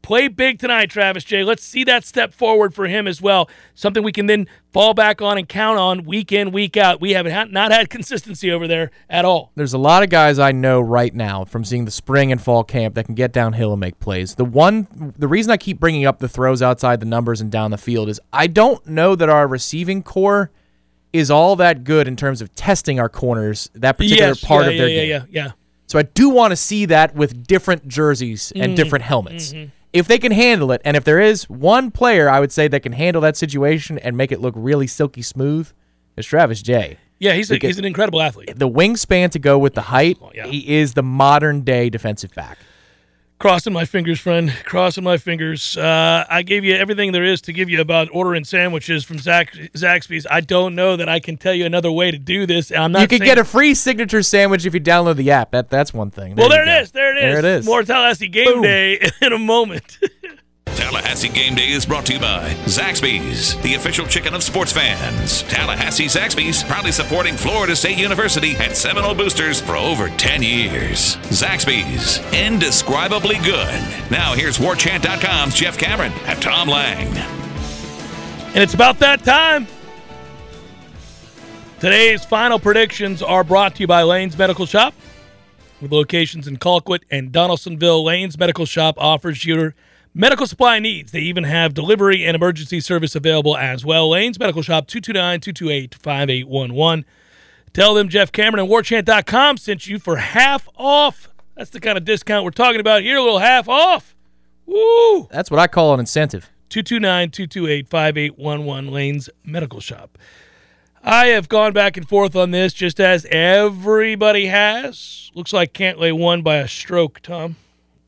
Speaker 3: Play big tonight, Travis Jay. Let's see that step forward for him as well. Something we can then fall back on and count on week in, week out. We have not had consistency over there at all.
Speaker 5: There's a lot of guys I know right now from seeing the spring and fall camp that can get downhill and make plays. The one, the reason I keep bringing up the throws outside the numbers and down the field is I don't know that our receiving corps is all that good in terms of testing our corners that particular
Speaker 3: yes,
Speaker 5: part
Speaker 3: yeah,
Speaker 5: of their
Speaker 3: yeah,
Speaker 5: game.
Speaker 3: yeah, yeah, yeah.
Speaker 5: So I do want to see that with different jerseys and mm-hmm. different helmets. Mm-hmm. If they can handle it, and if there is one player I would say that can handle that situation and make it look really silky smooth, it's Travis Jay.
Speaker 3: Yeah, he's, a, he's an incredible athlete.
Speaker 5: The wingspan to go with the height,
Speaker 3: yeah.
Speaker 5: he is the modern day defensive back.
Speaker 3: Crossing my fingers, friend. Crossing my fingers. Uh, I gave you everything there is to give you about ordering sandwiches from Zach, Zaxby's. I don't know that I can tell you another way to do this. I'm not.
Speaker 5: you can
Speaker 3: saying-
Speaker 5: get a free signature sandwich if you download the app. That that's one thing.
Speaker 3: Well, there it
Speaker 5: go.
Speaker 3: is. There it is.
Speaker 5: There it is.
Speaker 3: More Tallahassee game
Speaker 5: Boom.
Speaker 3: day in a moment.
Speaker 1: Tallahassee Game Day is brought to you by Zaxby's, the official chicken of sports fans. Tallahassee Zaxby's, proudly supporting Florida State University and Seminole Boosters for over 10 years. Zaxby's, indescribably good. Now here's WarChant.com's Jeff Cameron and Tom Lang.
Speaker 3: And it's about that time. Today's final predictions are brought to you by Lane's Medical Shop. With locations in Colquitt and Donaldsonville, Lane's Medical Shop offers your medical supply needs. They even have delivery and emergency service available as well. Lane's Medical Shop, 229 228 5811. Tell them Jeff Cameron and WarChant.com sent you for half off. That's the kind of discount we're talking about here, a little half off. Woo!
Speaker 5: That's what I call an incentive.
Speaker 3: 229 228 5811 Lane's Medical Shop. I have gone back and forth on this just as everybody has. Looks like Cantlay won by a stroke, Tom.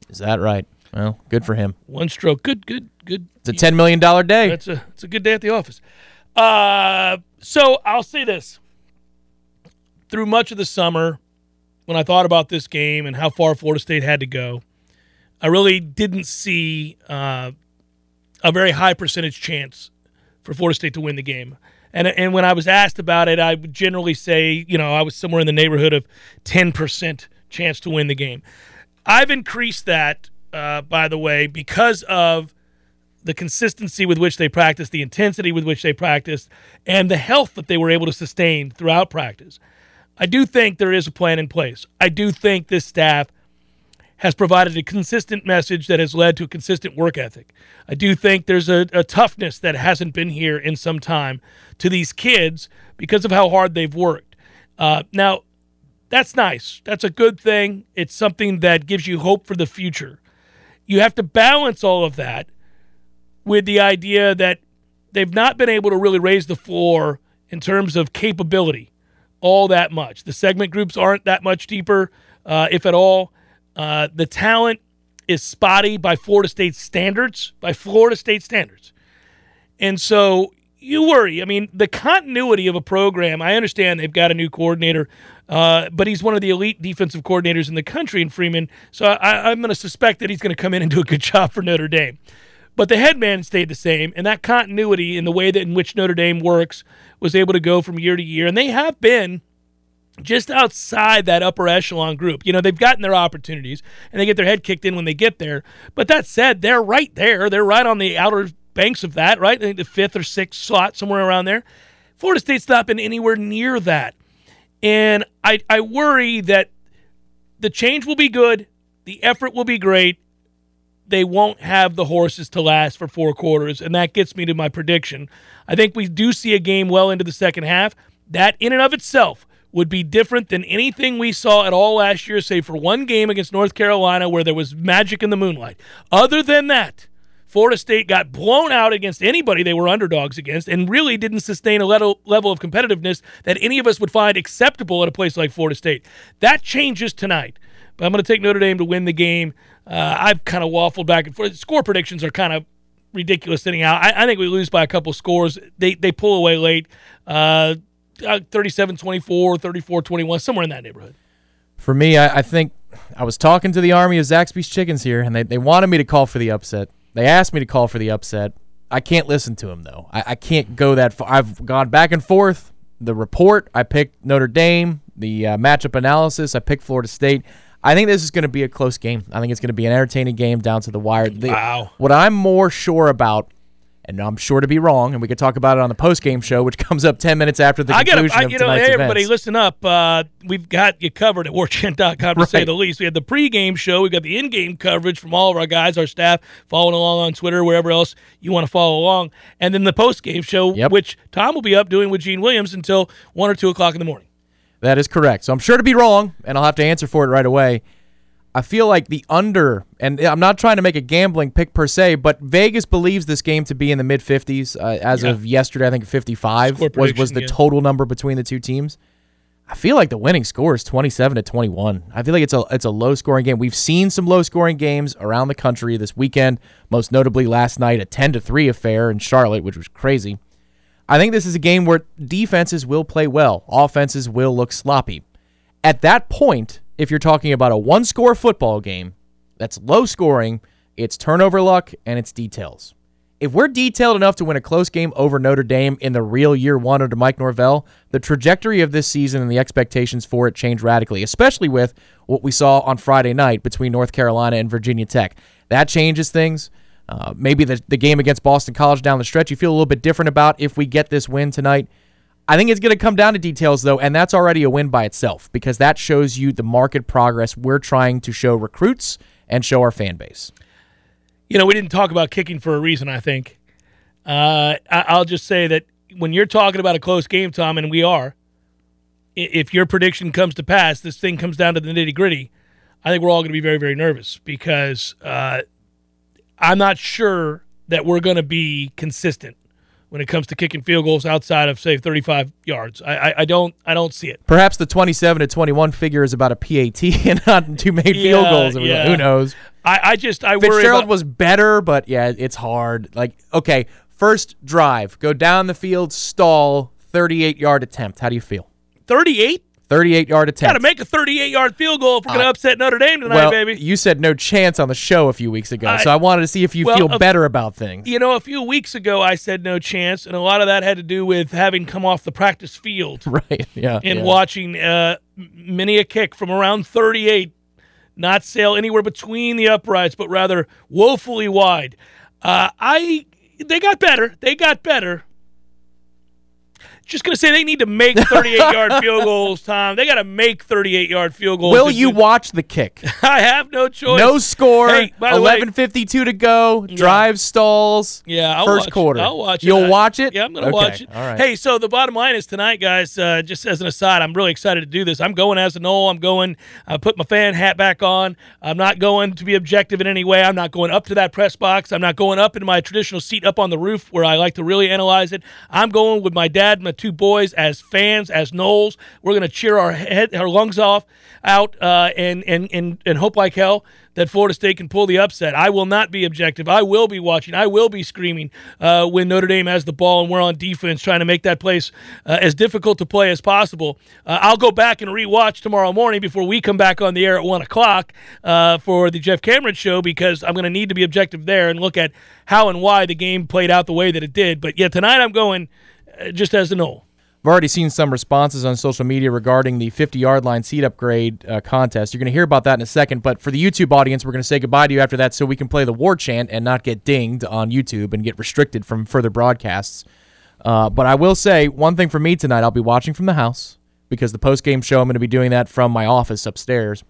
Speaker 5: Is that right? Well, good for him.
Speaker 3: One stroke. Good, good, good.
Speaker 5: It's a $10 million day.
Speaker 3: That's a, it's a good day at the office. Uh, so I'll say this. Through much of the summer, when I thought about this game and how far Florida State had to go, I really didn't see uh, a very high percentage chance for Florida State to win the game. And, and when I was asked about it, I would generally say, you know, I was somewhere in the neighborhood of 10% chance to win the game. I've increased that, uh, by the way, because of the consistency with which they practiced, the intensity with which they practiced, and the health that they were able to sustain throughout practice. I do think there is a plan in place. I do think this staff has provided a consistent message that has led to a consistent work ethic. I do think there's a, a, toughness that hasn't been here in some time to these kids because of how hard they've worked. Uh, now, that's nice. That's a good thing. It's something that gives you hope for the future. You have to balance all of that with the idea that they've not been able to really raise the floor in terms of capability all that much. The segment groups aren't that much deeper, uh, if at all. Uh, the talent is spotty by Florida State standards, by Florida State standards. And so you worry. I mean, the continuity of a program, I understand they've got a new coordinator, uh, but he's one of the elite defensive coordinators in the country in Freeman. So I, I'm going to suspect that he's going to come in and do a good job for Notre Dame. But the head man stayed the same, and that continuity in the way that in which Notre Dame works was able to go from year to year. And they have been – just outside that upper echelon group. You know, they've gotten their opportunities and they get their head kicked in when they get there. But that said, they're right there. They're right on the outer banks of that, right? I think the fifth or sixth slot, somewhere around there. Florida State's not been anywhere near that. And I, I worry that the change will be good, the effort will be great. They won't have the horses to last for four quarters. And that gets me to my prediction. I think we do see a game well into the second half. That, in and of itself, would be different than anything we saw at all last year, save for one game against North Carolina where there was magic in the moonlight. Other than that, Florida State got blown out against anybody they were underdogs against and really didn't sustain a level, of competitiveness that any of us would find acceptable at a place like Florida State. That changes tonight. But I'm going to take Notre Dame to win the game. Uh, I've kind of waffled back and forth. Score predictions are kind of ridiculous sitting out. I, I, think we lose by a couple scores. They they pull away late. Uh, uh, 37 24, 34 21, somewhere in that neighborhood.
Speaker 5: For me, I, I, think I was talking to the army of Zaxby's chickens here, and they, they wanted me to call for the upset. They asked me to call for the upset. I can't listen to them, though. I, I can't go that far. I've gone back and forth. The report, I picked Notre Dame. The uh, matchup analysis, I picked Florida State. I think this is going to be a close game. I think it's going to be an entertaining game down to the wire. The,
Speaker 3: wow.
Speaker 5: What I'm more sure about and I'm sure to be wrong, and we could talk about it on the post game show, which comes up 10 minutes after the conclusion I gotta, I,
Speaker 3: of
Speaker 5: you
Speaker 3: know,
Speaker 5: tonight's
Speaker 3: hey, everybody,
Speaker 5: events.
Speaker 3: listen up. Uh, we've got you covered at warchant.com to right. say the least. We had the pregame show. We got the in-game coverage from all of our guys, our staff, following along on Twitter, wherever else you want to follow along, and then the post-game show,
Speaker 5: yep.
Speaker 3: which Tom will be up doing with Gene Williams until one or two o'clock in the morning.
Speaker 5: That is correct. So I'm sure to be wrong, and I'll have to answer for it right away. I feel like the under, and I'm not trying to make a gambling pick per se, but Vegas believes this game to be in the mid 50s. Uh, as yeah. of yesterday, I think 55 was, was the yeah. total number between the two teams. I feel like the winning score is 27 to 21. I feel like it's a it's a low scoring game. We've seen some low scoring games around the country this weekend, most notably last night a 10 to 3 affair in Charlotte, which was crazy. I think this is a game where defenses will play well, offenses will look sloppy. At that point, if you're talking about a one score football game that's low scoring it's turnover luck, and it's details. If we're detailed enough to win a close game over Notre Dame in the real year one under Mike Norvell, the trajectory of this season and the expectations for it change radically, especially with what we saw on Friday night between North Carolina and Virginia Tech. That changes things. Uh, maybe the, the game against Boston College down the stretch, you feel a little bit different about if we get this win tonight. I think it's going to come down to details, though, and that's already a win by itself because that shows you the market progress we're trying to show recruits and show our fan base.
Speaker 3: You know, we didn't talk about kicking for a reason, I think. Uh, I- I'll just say that when you're talking about a close game, Tom, and we are, if your prediction comes to pass, this thing comes down to the nitty gritty, I think we're all going to be very, very nervous because uh, I'm not sure that we're going to be consistent when it comes to kicking field goals outside of say 35 yards. I, I, I don't I don't see it.
Speaker 5: Perhaps the 27 to 21 figure is about a PAT and not two made field goals.
Speaker 3: yeah.
Speaker 5: Who knows?
Speaker 3: I, I just I worry
Speaker 5: Fitzgerald
Speaker 3: about,
Speaker 5: was better, but yeah, it's hard. Like, okay, first drive, go down the field, stall, 38 yard attempt. How do you feel?
Speaker 3: 38.
Speaker 5: 38 yard attempt.
Speaker 3: Got to make a 38 yard field goal if we're going to
Speaker 5: Uh,
Speaker 3: upset Notre Dame tonight,
Speaker 5: well,
Speaker 3: baby.
Speaker 5: you said no chance on the show a few weeks ago,
Speaker 3: I-
Speaker 5: so I wanted to see if you
Speaker 3: well,
Speaker 5: feel
Speaker 3: a-
Speaker 5: better about things.
Speaker 3: You know, a few weeks ago, I said no chance, and a lot of that had to do with having come off the practice field
Speaker 5: Right? Yeah.
Speaker 3: and
Speaker 5: yeah.
Speaker 3: watching uh, many a kick from around 38 not sail anywhere between the uprights, but rather woefully wide. Uh, I they got better. They got better. Just gonna say they need to make 38 yard field goals, Tom. They got to make 38 yard field goals.
Speaker 5: Will you watch the kick?
Speaker 3: I have no choice.
Speaker 5: No score.
Speaker 3: Hey, by the way-
Speaker 5: 11:52 to go. Drive stalls.
Speaker 3: Yeah, I'll
Speaker 5: first
Speaker 3: watch,
Speaker 5: quarter.
Speaker 3: I'll watch it.
Speaker 5: You'll
Speaker 3: I-
Speaker 5: watch it.
Speaker 3: Yeah, I'm gonna
Speaker 5: Okay,
Speaker 3: watch it.
Speaker 5: All right.
Speaker 3: Hey, so the bottom line is tonight, guys. Uh, just as an aside, I'm really excited to do this. I'm going as a Nole. I'm going. I put my fan hat back on. I'm not going to be objective in any way. I'm not going up to that press box. I'm not going up into my traditional seat up on the roof where I like to really analyze it. I'm going with my dad my two boys as fans, as Noles. We're gonna cheer our head, our lungs off, out, uh, and and and and hope like hell that Florida State can pull the upset. I will not be objective. I will be watching. I will be screaming uh, when Notre Dame has the ball and we're on defense trying to make that place uh, as difficult to play as possible. Uh, I'll go back and rewatch tomorrow morning before we come back on the air at 1 o'clock uh, for the Jeff Cameron show because I'm going to need to be objective there and look at how and why the game played out the way that it did. But yeah, tonight I'm going just as a no.
Speaker 5: I've already seen some responses on social media regarding the 50 yard line seat upgrade uh, contest. You're going to hear about that in a second, but for the YouTube audience, we're going to say goodbye to you after that so we can play the war chant and not get dinged on YouTube and get restricted from further broadcasts. Uh, but I will say one thing for me tonight I'll be watching from the house because the post game show, I'm going to be doing that from my office upstairs.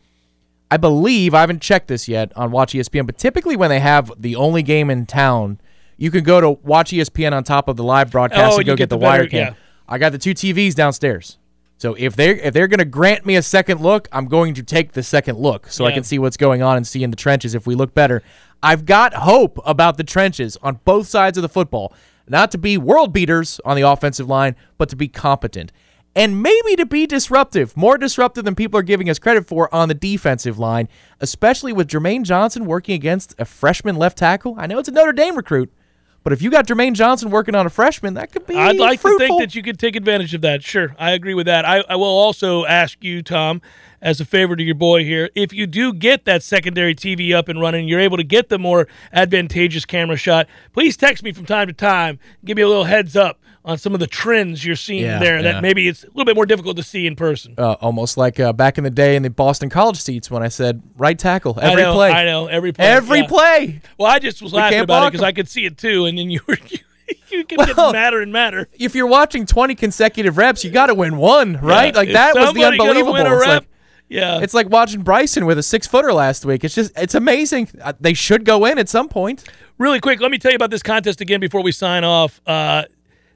Speaker 5: I believe, I haven't checked this yet on Watch ESPN, but typically when they have the only game in town, you can go to Watch ESPN on top of the live broadcast
Speaker 3: Oh,
Speaker 5: and go get,
Speaker 3: get
Speaker 5: the,
Speaker 3: the better-
Speaker 5: wire cam.
Speaker 3: yeah.
Speaker 5: I got the two TVs downstairs. So if they're if they're gonna grant me a second look, I'm going to take the second look so I can see what's going on and see in the trenches if we look better. I've got hope about the trenches on both sides of the football. Not to be world beaters on the offensive line, but to be competent. And maybe to be disruptive, more disruptive than people are giving us credit for on the defensive line, especially with Jermaine Johnson working against a freshman left tackle. I know it's a Notre Dame recruit, but if you got Jermaine Johnson working on a freshman, that could be
Speaker 3: I'd like
Speaker 5: fruitful.
Speaker 3: to think that you could take advantage of that. Sure, I agree with that. I, I will also ask you, Tom, as a favor to your boy here, if you do get that secondary TV up and running, you're able to get the more advantageous camera shot. Please text me from time to time. Give me a little heads up on some of the trends you're seeing
Speaker 5: Yeah,
Speaker 3: there
Speaker 5: yeah.
Speaker 3: that maybe it's a little bit more difficult to see in person.
Speaker 5: uh, almost like uh, back in the day in the Boston College seats when I said right tackle every
Speaker 3: I know,
Speaker 5: play.
Speaker 3: I know every play.
Speaker 5: Every
Speaker 3: yeah.
Speaker 5: play.
Speaker 3: Well, I just was
Speaker 5: We
Speaker 3: laughing about it because. I could see it too, and then you were you, you kept
Speaker 5: Well,
Speaker 3: getting madder and madder.
Speaker 5: If you're watching 20 consecutive reps, you got to win one, right? Like that was the unbelievable.
Speaker 3: win a
Speaker 5: It's
Speaker 3: rep,
Speaker 5: like,
Speaker 3: yeah,
Speaker 5: it's like watching Bryson with a six footer last week. It's just, it's amazing. Uh, They should go in at some point.
Speaker 3: Really quick, let me tell you about this contest again before we sign off. Uh,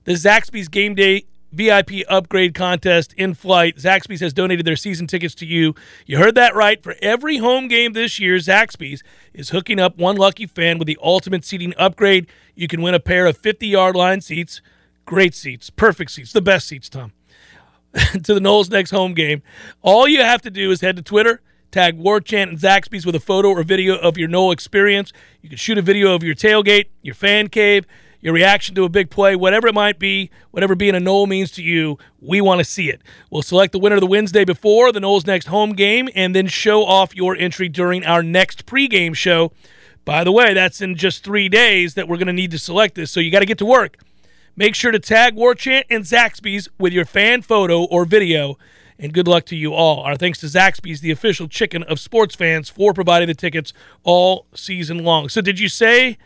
Speaker 3: the Zaxby's Game Day VIP upgrade contest in flight. Zaxby's has donated their season tickets to you. You heard that right. For every home game this year, Zaxby's is hooking up one lucky fan with the ultimate seating upgrade. You can win a pair of 50 yard line seats. Great seats, perfect seats, the best seats, Tom. to the Noles next home game. All you have to do is head to Twitter, tag War Chant and Zaxby's with a photo or video of your Nole experience. You can shoot a video of your tailgate, your fan cave, your reaction to a big play, whatever it might be, whatever being a Nole means to you, we want to see it. We'll select the winner the Wednesday before the Noles next home game and then show off your entry during our next pregame show. By the way, that's in just three days that we're going to need to select this. So you got to get to work. Make sure to tag War Chant and Zaxby's with your fan photo or video. And good luck to you all. Our thanks to Zaxby's, the official chicken of sports fans, for providing the tickets all season long. So did you say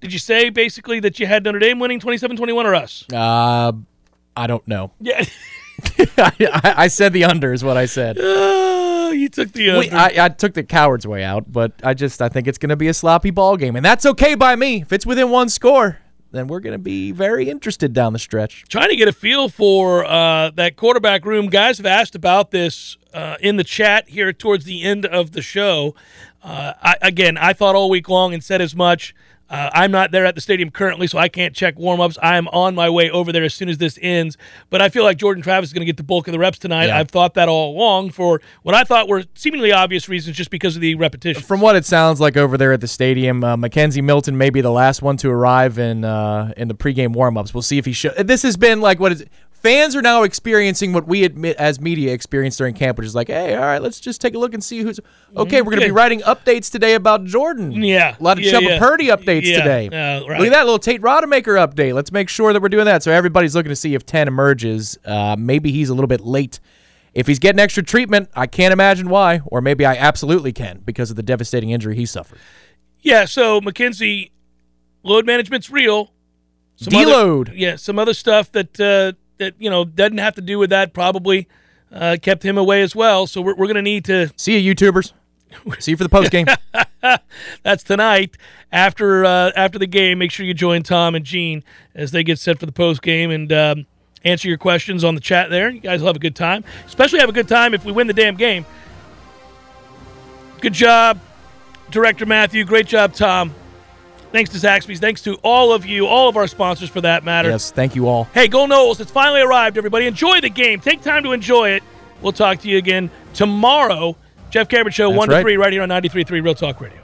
Speaker 3: did you say basically that you had Notre Dame winning 27-21 or us?
Speaker 5: Uh, I don't know.
Speaker 3: Yeah.
Speaker 5: I, I said the under is what I said.
Speaker 3: Oh, you took the under.
Speaker 5: Wait, I, I took the coward's way out, but I just I think it's going to be a sloppy ball game, and that's okay by me. If it's within one score, then we're going to be very interested down the stretch.
Speaker 3: trying to get a feel for uh, that quarterback room. Guys have asked about this uh, in the chat here towards the end of the show. Uh, I, again, I thought all week long and said as much. Uh, I'm not there at the stadium currently, so I can't check warm-ups. I am on my way over there as soon as this ends. But I feel like Jordan Travis is going to get the bulk of the reps tonight.
Speaker 5: Yeah.
Speaker 3: I've thought that all along for what I thought were seemingly obvious reasons, just because of the repetition.
Speaker 5: From what it sounds like over there at the stadium, uh, McKenzie Milton may be the last one to arrive in uh, in the pregame warmups. We'll see if he should. This has been like what is it? Fans are now experiencing what we admit as media experienced during camp, which is like, hey, all right, let's just take a look and see who's okay. We're going to be writing updates today about Jordan.
Speaker 3: Yeah.
Speaker 5: a lot of
Speaker 3: Yeah,
Speaker 5: Chubba
Speaker 3: yeah.
Speaker 5: Purdy updates
Speaker 3: Yeah.
Speaker 5: today.
Speaker 3: Uh, right.
Speaker 5: Look at that little Tate Rodemaker update. Let's make sure that we're doing that. So everybody's looking to see if ten emerges. Uh, maybe he's a little bit late. If he's getting extra treatment, I can't imagine why, or maybe I absolutely can because of the devastating injury he suffered.
Speaker 3: Yeah, so McKenzie, load management's real. Some other- yeah, some other stuff that uh, that you know doesn't have to do with that probably uh, kept him away as well. So we're, we're going to need to.
Speaker 5: See you, YouTubers. See you for the post game.
Speaker 3: That's tonight after uh, after the game. Make sure you join Tom and Gene as they get set for the post game and um, answer your questions on the chat. There, you guys will have a good time. Especially have a good time if we win the damn game. Good job, Director Matthew. Great job, Tom. Thanks to Zaxby's. Thanks to all of you, all of our sponsors for that matter.
Speaker 5: yes, thank you all.
Speaker 3: Hey, go Noles. It's finally arrived, everybody. Enjoy the game. Take time to enjoy it. We'll talk to you again tomorrow. Jeff Cameron Show,
Speaker 5: That's
Speaker 3: 1 to
Speaker 5: right.
Speaker 3: 3, right here on 93.3 Real Talk Radio.